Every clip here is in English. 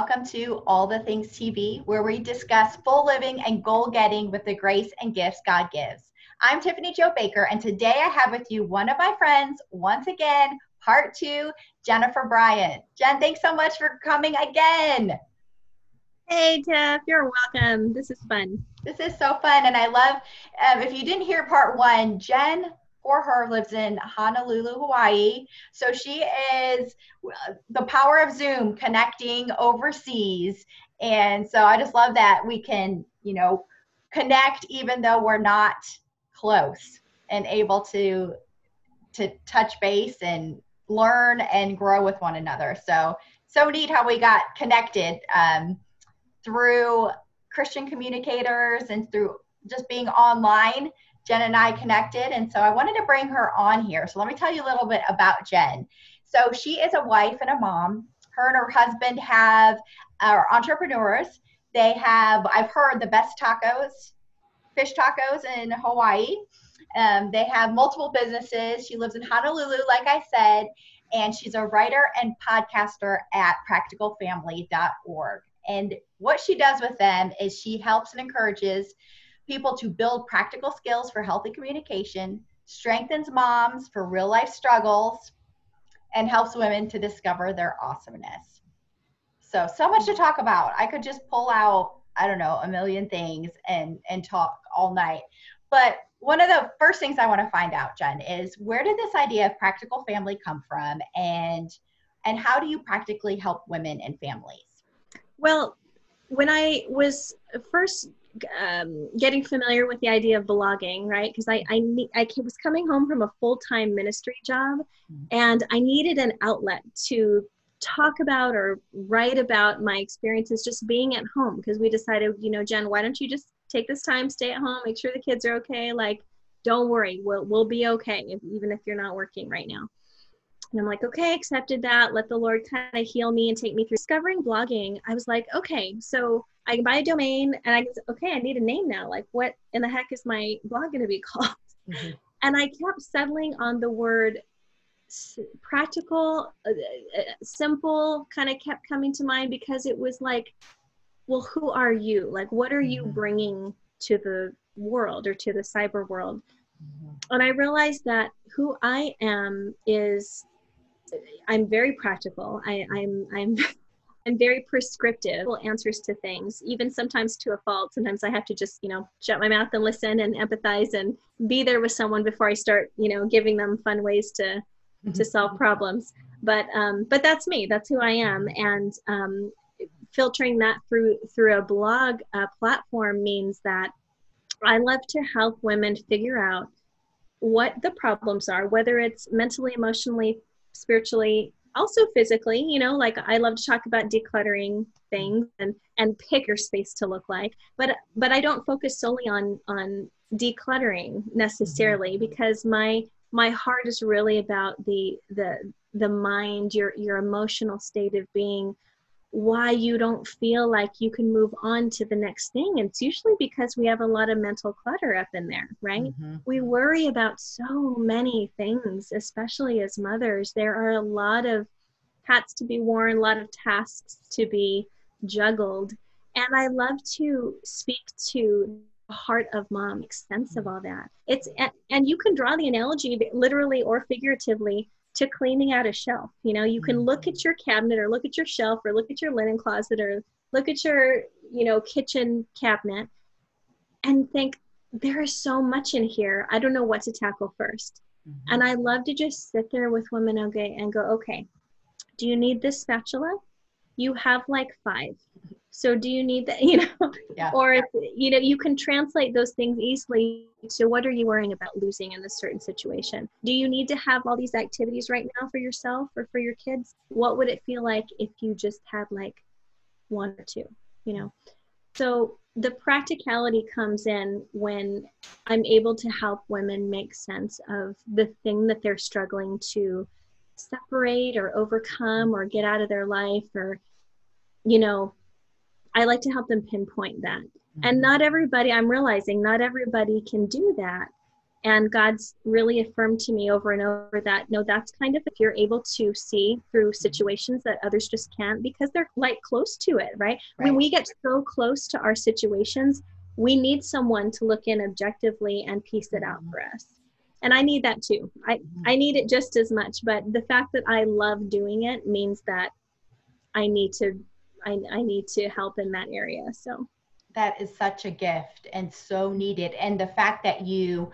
welcome to All the Things TV, where we discuss full living and goal getting with the grace and gifts God gives. I'm Tiffany Jo Baker, and today I have with you one of my friends, once again, part two, Jennifer Bryant. Jen, thanks so much for coming again. Hey, Tiff, you're welcome. This is fun. This is so fun, and I love. Um, if you didn't hear part one, Jen for her lives in Honolulu, Hawaii. So she is the power of Zoom connecting overseas. And so I just love that we can, you know, connect even though we're not close and able to to touch base and learn and grow with one another. So so neat how we got connected um, through Christian communicators and through just being online Jen and I connected, and so I wanted to bring her on here. So let me tell you a little bit about Jen. So she is a wife and a mom. Her and her husband have are entrepreneurs. They have, I've heard, the best tacos, fish tacos in Hawaii. Um, they have multiple businesses. She lives in Honolulu, like I said, and she's a writer and podcaster at practicalfamily.org. And what she does with them is she helps and encourages people to build practical skills for healthy communication, strengthens moms for real life struggles, and helps women to discover their awesomeness. So, so much to talk about. I could just pull out, I don't know, a million things and and talk all night. But one of the first things I want to find out, Jen, is where did this idea of practical family come from and and how do you practically help women and families? Well, when I was first um, getting familiar with the idea of blogging, right? Because I I, I was coming home from a full time ministry job, mm-hmm. and I needed an outlet to talk about or write about my experiences just being at home. Because we decided, you know, Jen, why don't you just take this time, stay at home, make sure the kids are okay. Like, don't worry, we'll we'll be okay, if, even if you're not working right now. And I'm like, okay, accepted that. Let the Lord kind of heal me and take me through discovering blogging. I was like, okay, so I can buy a domain and I can okay, I need a name now. Like, what in the heck is my blog going to be called? Mm-hmm. And I kept settling on the word practical, uh, uh, simple, kind of kept coming to mind because it was like, well, who are you? Like, what are you mm-hmm. bringing to the world or to the cyber world? Mm-hmm. And I realized that who I am is I'm very practical. I, I'm I'm I'm very prescriptive answers to things, even sometimes to a fault. Sometimes I have to just, you know, shut my mouth and listen and empathize and be there with someone before I start, you know, giving them fun ways to mm-hmm. to solve problems. But um, but that's me. That's who I am. And um, filtering that through through a blog uh, platform means that I love to help women figure out what the problems are, whether it's mentally, emotionally, spiritually also physically you know like i love to talk about decluttering things and and pick your space to look like but but i don't focus solely on on decluttering necessarily mm-hmm. because my my heart is really about the the the mind your your emotional state of being why you don't feel like you can move on to the next thing. It's usually because we have a lot of mental clutter up in there, right? Mm-hmm. We worry about so many things, especially as mothers. There are a lot of hats to be worn, a lot of tasks to be juggled. And I love to speak to the heart of mom, make sense of all that. It's and you can draw the analogy literally or figuratively to cleaning out a shelf. You know, you can look at your cabinet or look at your shelf or look at your linen closet or look at your, you know, kitchen cabinet and think, there is so much in here. I don't know what to tackle 1st mm-hmm. And I love to just sit there with women okay and go, okay, do you need this spatula? You have like five so do you need that you know? Yeah. or if you know you can translate those things easily to what are you worrying about losing in this certain situation? Do you need to have all these activities right now for yourself or for your kids? What would it feel like if you just had like one or two you know? So the practicality comes in when i'm able to help women make sense of the thing that they're struggling to separate or overcome or get out of their life or you know I like to help them pinpoint that. Mm-hmm. And not everybody, I'm realizing not everybody can do that. and god's really affirmed to me over and over that no that's kind of if you're able to see through situations that others just can't because they're like close to it right, right. when we get so close to our situations we need someone to look in objectively and piece it out for us and i need that too i mm-hmm. i need it just as much but the fact that i love doing it means that i need to i, I need to help in that area so. That is such a gift and so needed and the fact that you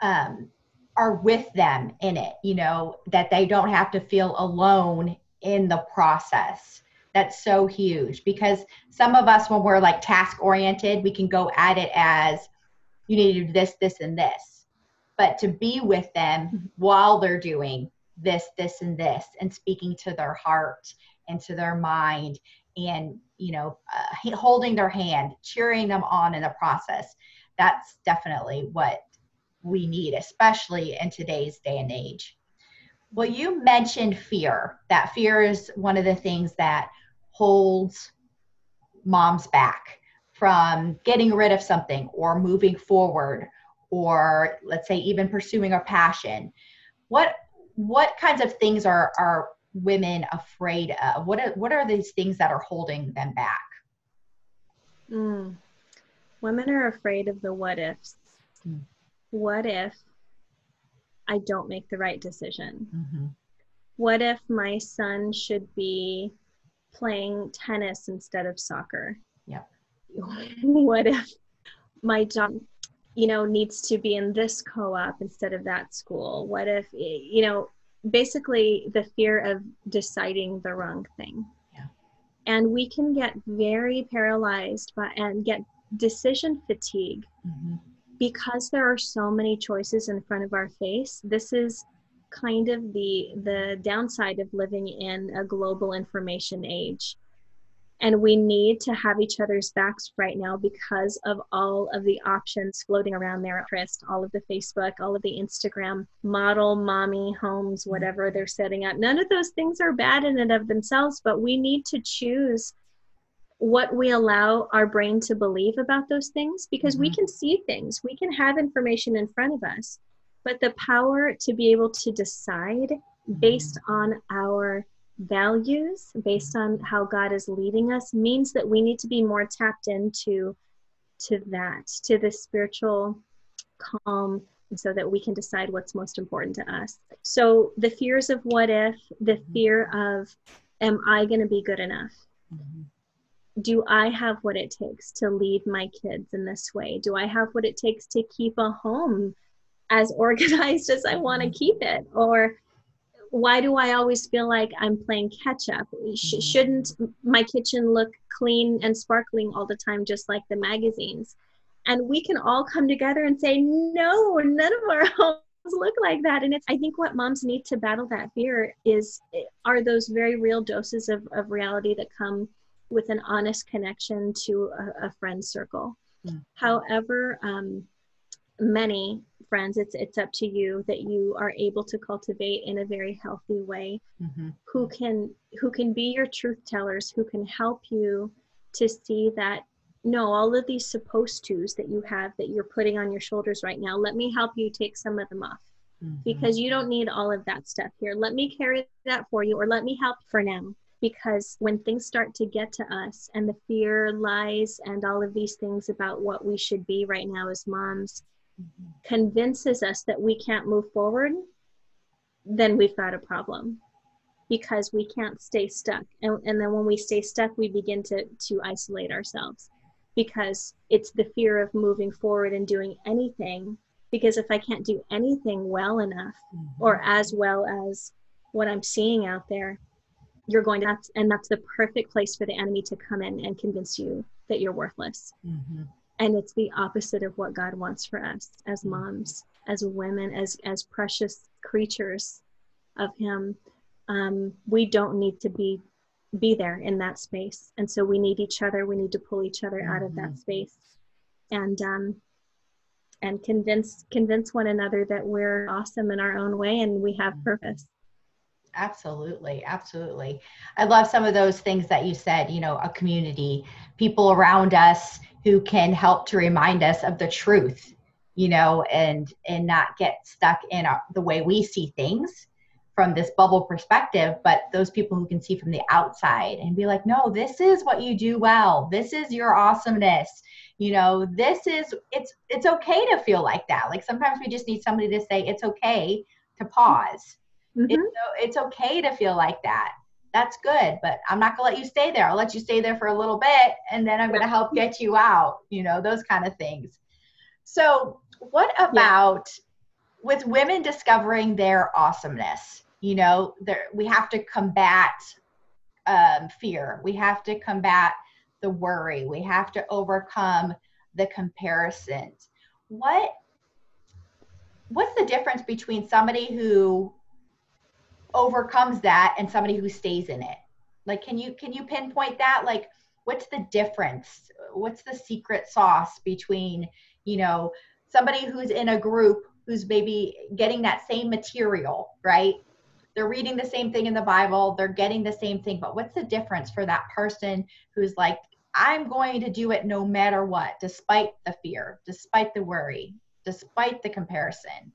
um, are with them in it you know that they don't have to feel alone in the process. That's so huge because some of us when we're like task oriented we can go at it as you need to do this this and this. But to be with them while they're doing this this and this and speaking to their heart and to their mind and you know uh, holding their hand cheering them on in the process that's definitely what we need especially in today's day and age. Well you mentioned fear. That fear is one of the things that holds moms back from getting rid of something or moving forward or let's say even pursuing a passion. What what kinds of things are are women afraid of what are, what are these things that are holding them back mm. women are afraid of the what ifs mm. what if i don't make the right decision mm-hmm. what if my son should be playing tennis instead of soccer? Yeah. what if my job, you know, needs to be in this co op instead of that school? What if, you know, basically the fear of deciding the wrong thing? Yeah. And we can get very paralyzed by, and get decision fatigue mm-hmm. because there are so many choices in front of our face. This is kind of the the downside of living in a global information age and we need to have each other's backs right now because of all of the options floating around there at Christ, all of the Facebook, all of the Instagram model, mommy, homes, whatever they're setting up. None of those things are bad in and of themselves, but we need to choose what we allow our brain to believe about those things because mm-hmm. we can see things, we can have information in front of us but the power to be able to decide based on our values, based on how God is leading us, means that we need to be more tapped into to that, to the spiritual calm, so that we can decide what's most important to us. So the fears of what if, the fear of am I going to be good enough? Mm-hmm. Do I have what it takes to lead my kids in this way? Do I have what it takes to keep a home as organized as I want to mm-hmm. keep it? Or why do I always feel like I'm playing catch up? Sh- mm-hmm. shouldn't my kitchen look clean and sparkling all the time, just like the magazines? And we can all come together and say, no, none of our homes look like that. And it's, I think what moms need to battle that fear is, are those very real doses of, of reality that come with an honest connection to a, a friend circle. Mm-hmm. However, um, many friends it's it's up to you that you are able to cultivate in a very healthy way mm-hmm. who can who can be your truth tellers who can help you to see that no all of these supposed to's that you have that you're putting on your shoulders right now let me help you take some of them off mm-hmm. because you don't need all of that stuff here let me carry that for you or let me help for now because when things start to get to us and the fear lies and all of these things about what we should be right now as moms convinces us that we can't move forward, then we've got a problem because we can't stay stuck. And, and then when we stay stuck, we begin to, to isolate ourselves because it's the fear of moving forward and doing anything. Because if I can't do anything well enough mm-hmm. or as well as what I'm seeing out there, you're going to, and that's the perfect place for the enemy to come in and convince you that you're worthless. Mm-hmm and it's the opposite of what god wants for us as mm. moms as women as as precious creatures of him um, we don't need to be be there in that space and so we need each other we need to pull each other out of that mm-hmm. space and um and convince convince one another that we're awesome in our own way and we have mm. purpose absolutely absolutely i love some of those things that you said you know a community people around us who can help to remind us of the truth you know, and and not get stuck in our, the way we see things from this bubble perspective, but those people who can see from the outside and be like, no, this is what you do well. This is your awesomeness. You know, this is it's it's okay to feel like that. Like sometimes we just need somebody to say it's okay to pause. Mm-hmm. It's, it's okay to feel like that. That's good, but I'm not gonna let you stay there. I'll let you stay there for a little bit and then I'm gonna help get you out, you know, those kind of things. So what about yeah. with women discovering their awesomeness? you know there we have to combat um, fear we have to combat the worry we have to overcome the comparisons what what's the difference between somebody who overcomes that and somebody who stays in it like can you can you pinpoint that like what's the difference what's the secret sauce between you know somebody who's in a group who's maybe getting that same material right they're reading the same thing in the Bible, they're getting the same thing, but what's the difference for that person who's like, I'm going to do it no matter what, despite the fear, despite the worry, despite the comparison?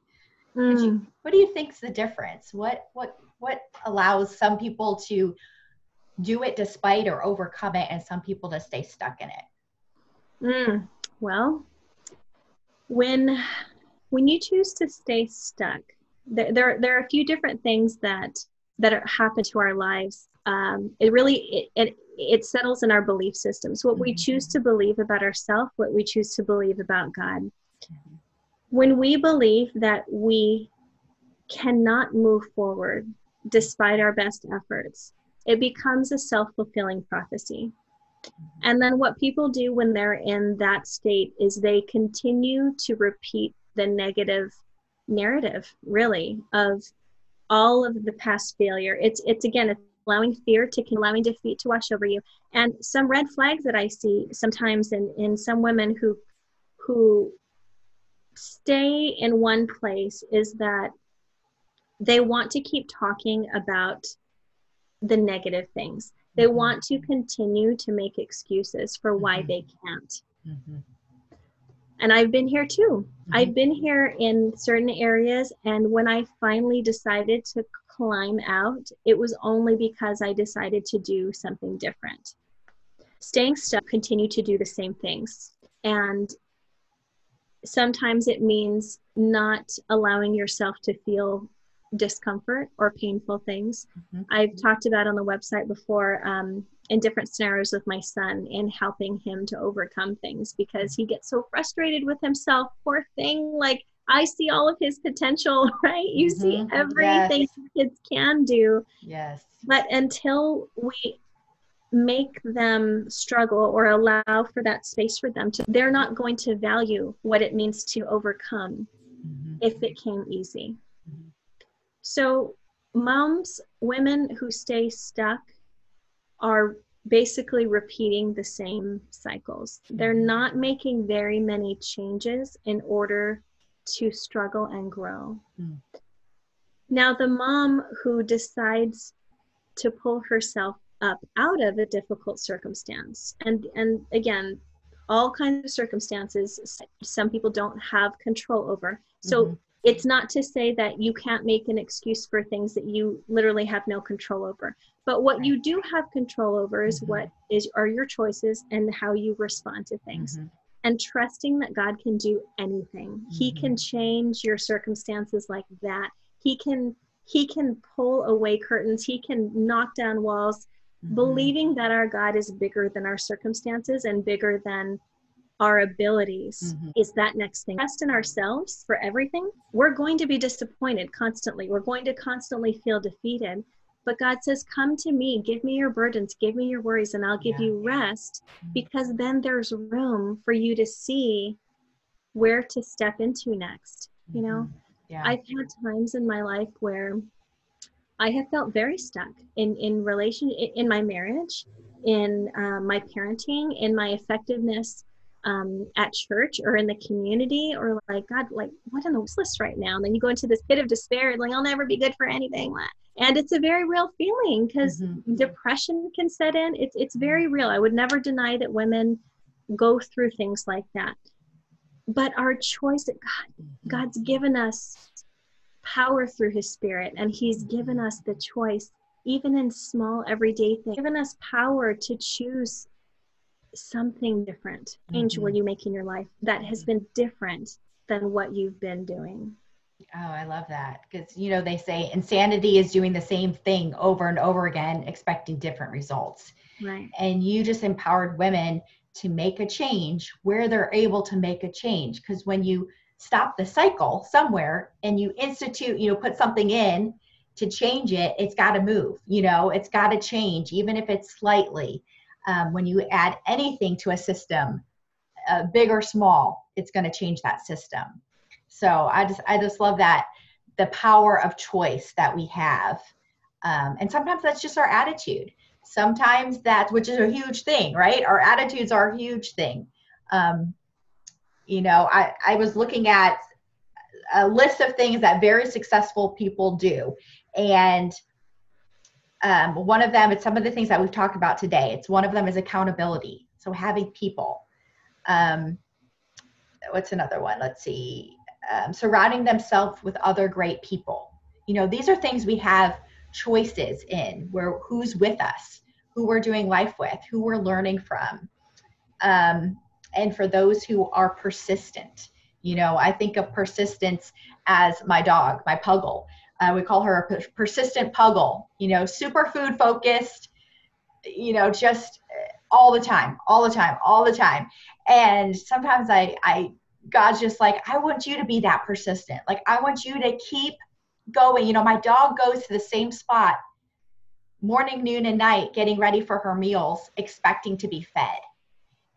Mm. You, what do you think's the difference? What what what allows some people to do it despite or overcome it, and some people to stay stuck in it? Mm. Well, when when you choose to stay stuck, there, there, there are a few different things that that are, happen to our lives. Um, it really it, it, it settles in our belief systems. What we choose to believe about ourselves, what we choose to believe about God. When we believe that we cannot move forward despite our best efforts, it becomes a self fulfilling prophecy. And then what people do when they're in that state is they continue to repeat the negative narrative really of all of the past failure it's it's again it's allowing fear to allowing defeat to wash over you and some red flags that i see sometimes in in some women who who stay in one place is that they want to keep talking about the negative things they mm-hmm. want to continue to make excuses for why mm-hmm. they can't mm-hmm and I've been here too. Mm-hmm. I've been here in certain areas, and when I finally decided to climb out, it was only because I decided to do something different. Staying stuck, continue to do the same things. And sometimes it means not allowing yourself to feel discomfort or painful things. Mm-hmm. I've talked about on the website before um, in different scenarios with my son in helping him to overcome things because he gets so frustrated with himself. Poor thing. Like I see all of his potential, right? You mm-hmm. see everything yes. kids can do. Yes. But until we make them struggle or allow for that space for them to they're not going to value what it means to overcome mm-hmm. if it came easy mm-hmm. So moms women who stay stuck are basically repeating the same cycles. They're mm-hmm. not making very many changes in order to struggle and grow. Mm. Now, the mom who decides to pull herself up out of a difficult circumstance, and, and again, all kinds of circumstances some people don't have control over. So mm-hmm it's not to say that you can't make an excuse for things that you literally have no control over but what you do have control over is mm-hmm. what is are your choices and how you respond to things mm-hmm. and trusting that god can do anything mm-hmm. he can change your circumstances like that he can he can pull away curtains he can knock down walls mm-hmm. believing that our god is bigger than our circumstances and bigger than our abilities mm-hmm. is that next thing. Trust in ourselves for everything. We're going to be disappointed constantly. We're going to constantly feel defeated. But God says, Come to me, give me your burdens, give me your worries, and I'll give yeah. you rest mm-hmm. because then there's room for you to see where to step into next. You know, mm-hmm. yeah. I've had times in my life where I have felt very stuck in in relation in my marriage, in uh, my parenting, in my effectiveness um, at church or in the community or like god like what an useless right now? And then you go into this pit of despair and like i'll never be good for anything. And it's a very real feeling because mm-hmm. depression can set in. It's, it's very real. I would never deny that women go through things like that. But our choice that God, God's given us power through his spirit and he's given us the choice even in small everyday things given us power to choose something different mm-hmm. angel you making your life that has been different than what you've been doing. Oh i love that. Because you know they say insanity is doing the same thing over and over again expecting different results. Right. And you just empowered women to make a change where they're able to make a change. Because when you stop the cycle somewhere and you institute you know put something in to change it it's got to move you know it's got to change even if it's slightly um, when you add anything to a system uh, big or small it's going to change that system. So i just i just love that the power of choice that we have. Um, and sometimes that's just our attitude. Sometimes that's which is a huge thing right? Our attitudes are a huge thing. Um, you know, I, I was looking at a list of things that very successful people do. And um, one of them, it's some of the things that we've talked about today. It's one of them is accountability. So having people. Um, what's another one? Let's see. Um, surrounding themselves with other great people. You know, these are things we have choices in where who's with us, who we're doing life with, who we're learning from. Um, and for those who are persistent. You know, I think of persistence as my dog, my puggle. Uh, we call her a persistent puggle, you know, super food focused, you know, just all the time, all the time, all the time. And sometimes I, I, God's just like, I want you to be that persistent. Like, I want you to keep going. You know, my dog goes to the same spot morning, noon, and night, getting ready for her meals, expecting to be fed.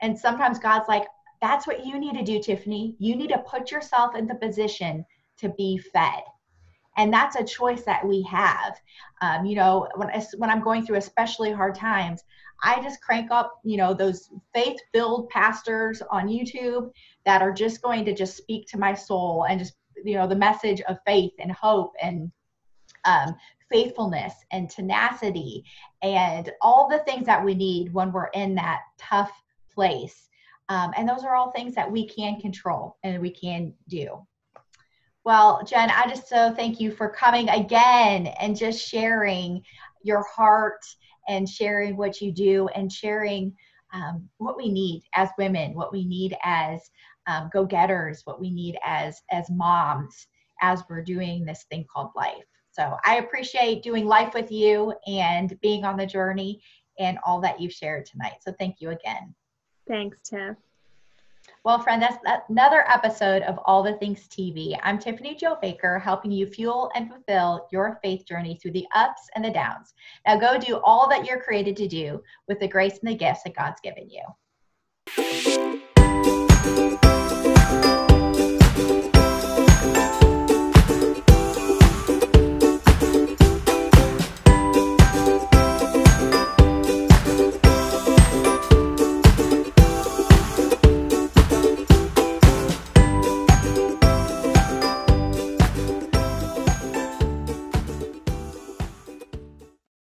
And sometimes God's like, that's what you need to do, Tiffany. You need to put yourself in the position to be fed. And that's a choice that we have. Um, you know, when, when I'm going through especially hard times, I just crank up, you know, those faith filled pastors on YouTube that are just going to just speak to my soul and just, you know, the message of faith and hope and um, faithfulness and tenacity and all the things that we need when we're in that tough place. Um, and those are all things that we can control and we can do. Well, Jen, I just so thank you for coming again and just sharing your heart and sharing what you do and sharing um, what we need as women, what we need as um, go-getters, what we need as as moms as we're doing this thing called life. So I appreciate doing life with you and being on the journey and all that you've shared tonight. So thank you again. Thanks, Tiff. Well, friend, that's another episode of All the Things TV. I'm Tiffany Jo Baker, helping you fuel and fulfill your faith journey through the ups and the downs. Now go do all that you're created to do with the grace and the gifts that God's given you.